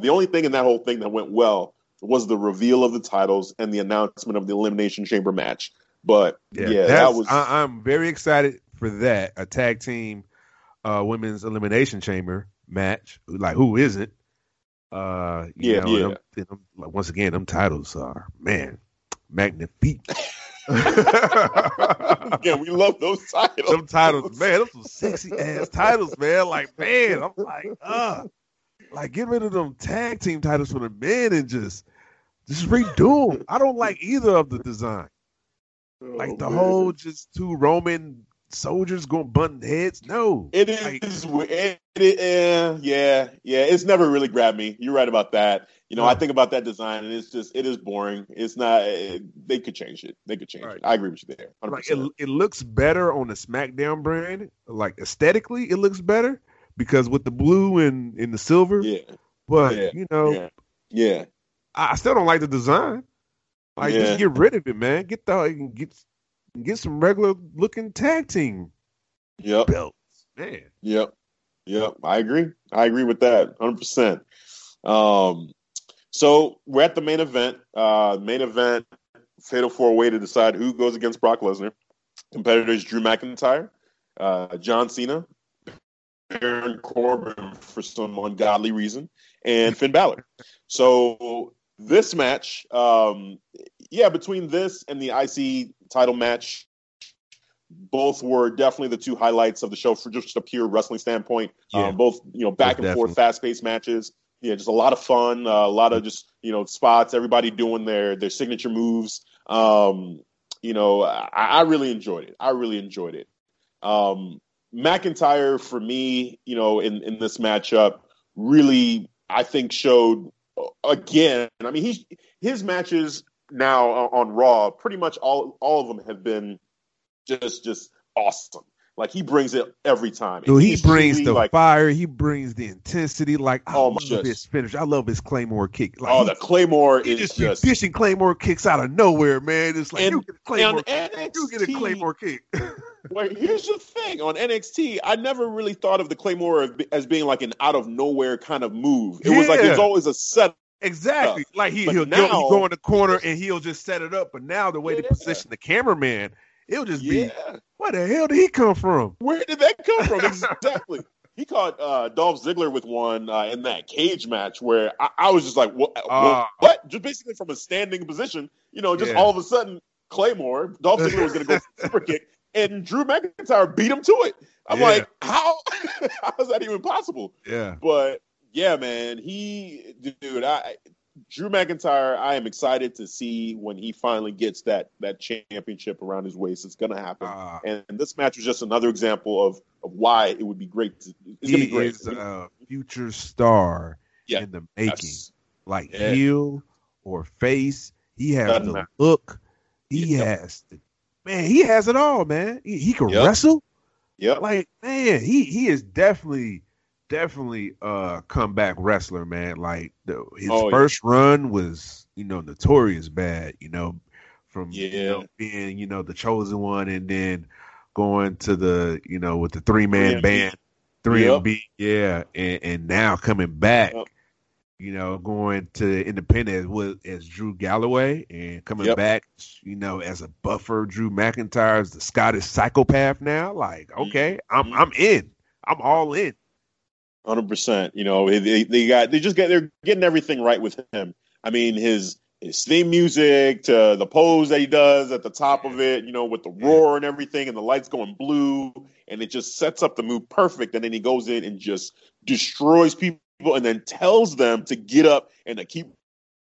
The only thing in that whole thing that went well was the reveal of the titles and the announcement of the Elimination Chamber match. But yeah, yeah that was. I, am very excited for that. A tag team uh, women's Elimination Chamber match. Like, who isn't? Uh, yeah, know, yeah. Them, them, once again, them titles are man magnifique. yeah, we love those titles. Them titles, man, those some sexy ass titles, man. Like, man, I'm like, uh, like get rid of them tag team titles for the men and just just redo them. I don't like either of the design. Oh, like the man. whole just two Roman soldiers going button heads. No, it is. Like, it, it, uh, yeah, yeah. It's never really grabbed me. You're right about that. You know, I think about that design, and it's just it is boring. It's not. It, they could change it. They could change right. it. I agree with you there. 100%. Like it, it looks better on the SmackDown brand. Like aesthetically, it looks better because with the blue and, and the silver. Yeah. But yeah. you know, yeah. yeah. I still don't like the design. Like yeah. just get rid of it, man. Get the get get some regular looking tag team yep. belts, man. Yep. Yep. I agree. I agree with that 100%. Um, so we're at the main event. Uh, main event, fatal four way to decide who goes against Brock Lesnar. Competitors Drew McIntyre, uh, John Cena, Baron Corbin for some ungodly reason, and Finn Balor. So this match, um, yeah, between this and the IC title match, both were definitely the two highlights of the show for just a pure wrestling standpoint. Yeah. Um, both, you know, back and definitely. forth, fast paced matches. Yeah, just a lot of fun, uh, a lot of just you know spots. Everybody doing their their signature moves. Um, you know, I, I really enjoyed it. I really enjoyed it. Um, McIntyre for me, you know, in in this matchup, really I think showed again. I mean, he his matches now on Raw, pretty much all all of them have been just just awesome. Like he brings it every time. Dude, he brings the like, fire. He brings the intensity. Like I oh, love just, his finish. I love his Claymore kick. Like, oh, the Claymore is just, just dishing Claymore kicks out of nowhere, man. It's like and, you get a Claymore. NXT, you get a Claymore kick. Wait, here's the thing on NXT. I never really thought of the Claymore as being like an out of nowhere kind of move. It yeah. was like was always a set Exactly. Like he, will now, go, go in the corner and he'll just set it up. But now the way yeah. they position the cameraman, it'll just yeah. be where the hell did he come from? Where did that come from? exactly. he caught uh, Dolph Ziggler with one uh, in that cage match where I, I was just like, what, uh, what? Just basically from a standing position, you know, just all of a sudden, Claymore, Dolph Ziggler was going to go super kick, and Drew McIntyre beat him to it. I'm yeah. like, how? how is that even possible? Yeah. But yeah, man, he, dude, I, Drew McIntyre, I am excited to see when he finally gets that that championship around his waist. It's to happen, uh, and, this match was just another example of of why it would be great. To, it's he be great. is a future star yeah, in the making, yes. like yeah. heel or face. He has Doesn't the matter. look. He yep. has the man. He has it all, man. He, he can yep. wrestle. Yeah, like man, he he is definitely definitely a comeback wrestler, man. Like the, his oh, first yeah. run was, you know, notorious bad. You know, from yeah. you know, being you know the chosen one, and then going to the you know with the three man band, three yep. MB, yeah, and, and now coming back. Yep. You know, going to independent as, as Drew Galloway and coming yep. back, you know, as a buffer, Drew McIntyre is the Scottish psychopath now. Like, okay, mm-hmm. I'm I'm in. I'm all in. Hundred percent. You know, they, they got they just get they're getting everything right with him. I mean, his his theme music to the pose that he does at the top of it, you know, with the roar and everything, and the lights going blue, and it just sets up the move perfect. And then he goes in and just destroys people, and then tells them to get up and to keep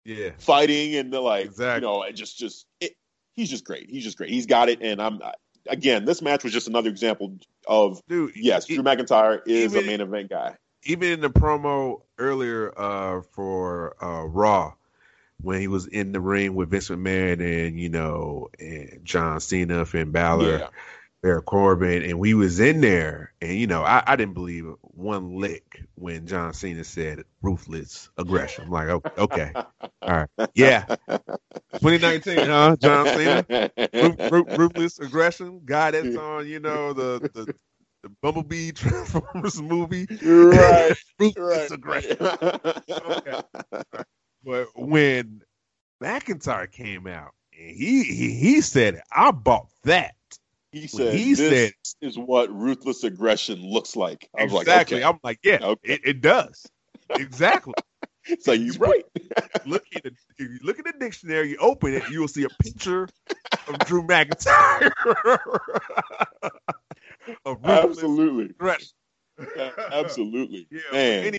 yeah fighting, and they're like, exactly. you know, it just just it, he's just great. He's just great. He's got it, and I'm again, this match was just another example of dude. Yes, Drew McIntyre is even, a main event guy even in the promo earlier uh, for uh, Raw, when he was in the ring with Vince McMahon and you know and John Cena, Finn Balor, yeah. Baron Corbin, and we was in there, and you know I, I didn't believe one lick when John Cena said ruthless aggression. I'm like, oh, okay, all right, yeah, 2019, huh? John Cena, ruthless aggression, guy that's on you know the the the Bumblebee Transformers movie. Right. right. aggression. okay. But when McIntyre came out and he he, he said, I bought that. He said, he "This said, is what ruthless aggression looks like." I was exactly. like, okay. I'm like, yeah, okay. it, it does exactly. so he's right. look at the if you look at the dictionary, you open it, you will see a picture of Drew McIntyre. of Absolutely. Absolutely. Yeah, Man.